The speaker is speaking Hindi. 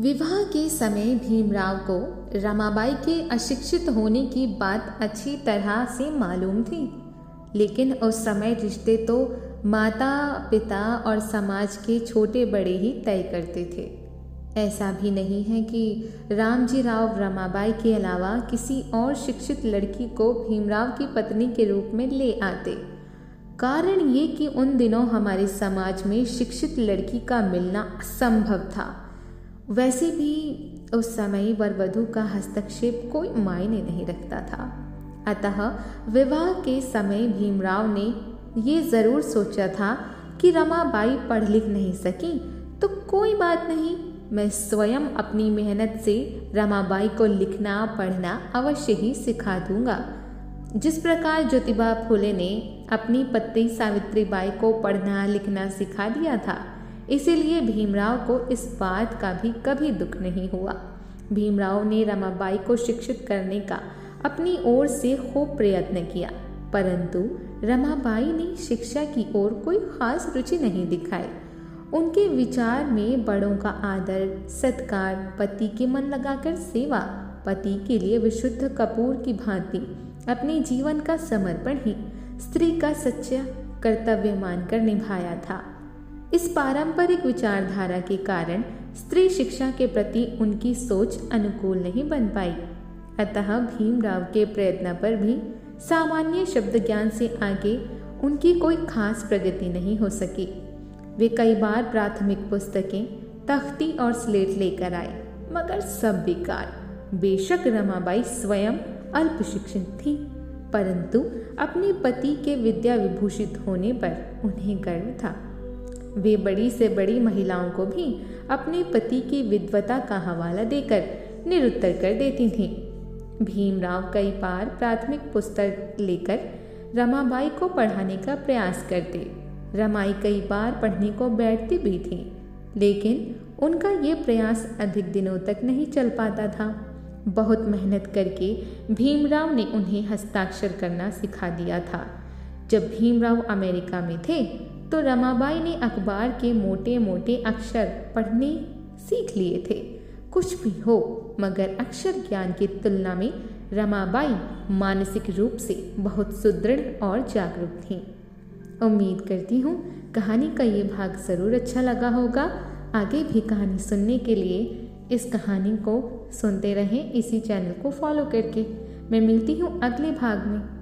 विवाह के समय भीमराव को रमाबाई के अशिक्षित होने की बात अच्छी तरह से मालूम थी। लेकिन उस समय रिश्ते तो माता पिता और समाज के छोटे बड़े ही तय करते थे। ऐसा भी नहीं है कि रामजी राव रमाबाई के अलावा किसी और शिक्षित लड़की को भीमराव की पत्नी के रूप में ले आते। कारण ये कि उन दिनों हमारे समाज में शिक्षित लड़की का मिलना असंभव था। वैसे भी उस समय वर वधु का हस्तक्षेप कोई मायने नहीं रखता था। अतः विवाह के समय भीमराव ने ये ज़रूर सोचा था कि रमाबाई पढ़ लिख नहीं सकी तो कोई बात नहीं, मैं स्वयं अपनी मेहनत से रमाबाई को लिखना, पढ़ना अवश्य ही सिखा दूँगा। जिस प्रकार ज्योतिबा फुले ने अपनी पत्नी सावित्री बाई को पढ़ना, लिखना सिखा दिया था इसीलिए भीमराव को इस बात का भी कभी दुख नहीं हुआ। भीमराव ने रमाबाई को शिक्षित करने का अपनी ओर से खूब प्रयत्न किया, परंतु रमाबाई ने शिक्षा की ओर कोई खास रुचि नहीं दिखाई। उनके विचार में बड़ों का आदर, सत्कार, पति के मन लगाकर सेवा, पति के लिए विशुद्ध कपूर की भांति अपने जीवन का समर्पण ही स्त्री का सच्चा कर्तव्य मानकर निभाया था। इस पारंपरिक विचारधारा के कारण स्त्री शिक्षा के प्रति उनकी सोच अनुकूल नहीं बन पाई। अतः भीमराव के प्रयत्न पर भी सामान्य शब्द ज्ञान से आगे उनकी कोई खास प्रगति नहीं हो सकी। वे कई बार प्राथमिक पुस्तकें, तख्ती और स्लेट लेकर आए, मगर सब बेकार। बेशक रमाबाई स्वयं अल्प शिक्षित थी, परंतु अपने पति के विद्या विभूषित होने पर उन्हें गर्व था। वे बड़ी से बड़ी महिलाओं को भी अपने पति की विद्वता का हवाला देकर निरुत्तर कर देती थीं। भीमराव कई बार प्राथमिक पुस्तक लेकर रमाबाई को पढ़ाने का प्रयास करते। रमाई कई बार पढ़ने को बैठती भी थी, लेकिन उनका ये प्रयास अधिक दिनों तक नहीं चल पाता था। बहुत मेहनत करके भीमराव ने उन्हें हस्ताक्षर करना सिखा दिया था। जब भीमराव अमेरिका में थे तो रमाबाई ने अखबार के मोटे मोटे अक्षर पढ़ने सीख लिए थे। कुछ भी हो, मगर अक्षर ज्ञान की तुलना में रमाबाई मानसिक रूप से बहुत सुदृढ़ और जागरूक थीं। उम्मीद करती हूँ, कहानी का ये भाग ज़रूर अच्छा लगा होगा। आगे भी कहानी सुनने के लिए इस कहानी को सुनते रहें, इसी चैनल को फॉलो करके। मैं मिलती हूँ अगले भाग में।